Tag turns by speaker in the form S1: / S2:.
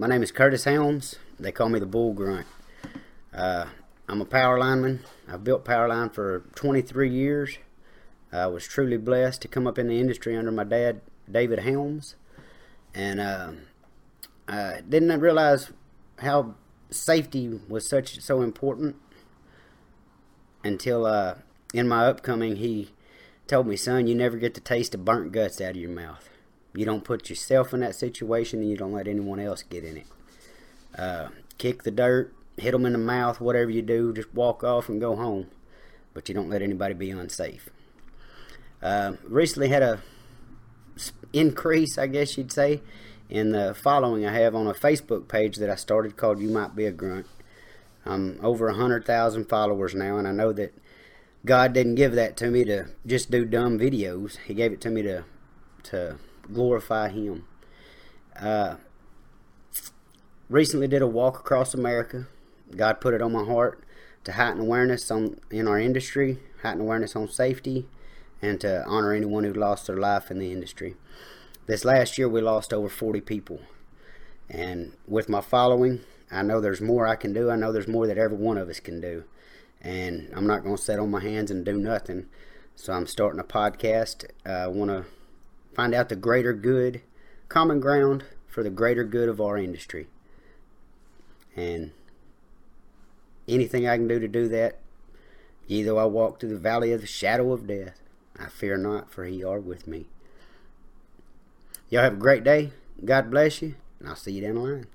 S1: My name is Curtis Helms. They call me the Bull Grunt. Uh, I'm a power lineman. I've built power line for 23 years. I was truly blessed to come up in the industry under my dad, David Helms, and uh, I didn't realize how safety was such so important until uh, in my upcoming he told me, son, you never get the taste of burnt guts out of your mouth. You don't put yourself in that situation, and you don't let anyone else get in it. Uh, kick the dirt, hit them in the mouth, whatever you do, just walk off and go home. But you don't let anybody be unsafe. Uh, recently had a increase, I guess you'd say, in the following I have on a Facebook page that I started called "You Might Be a Grunt." I'm over a hundred thousand followers now, and I know that God didn't give that to me to just do dumb videos. He gave it to me to to glorify Him. Uh, recently did a walk across America. God put it on my heart to heighten awareness on in our industry, heighten awareness on safety, and to honor anyone who lost their life in the industry. This last year, we lost over 40 people. And with my following, I know there's more I can do. I know there's more that every one of us can do. And I'm not going to sit on my hands and do nothing. So I'm starting a podcast. Uh, I want to find out the greater good, common ground for the greater good of our industry. And anything I can do to do that, yea, though I walk through the valley of the shadow of death, I fear not, for ye are with me. Y'all have a great day. God bless you, and I'll see you down the line.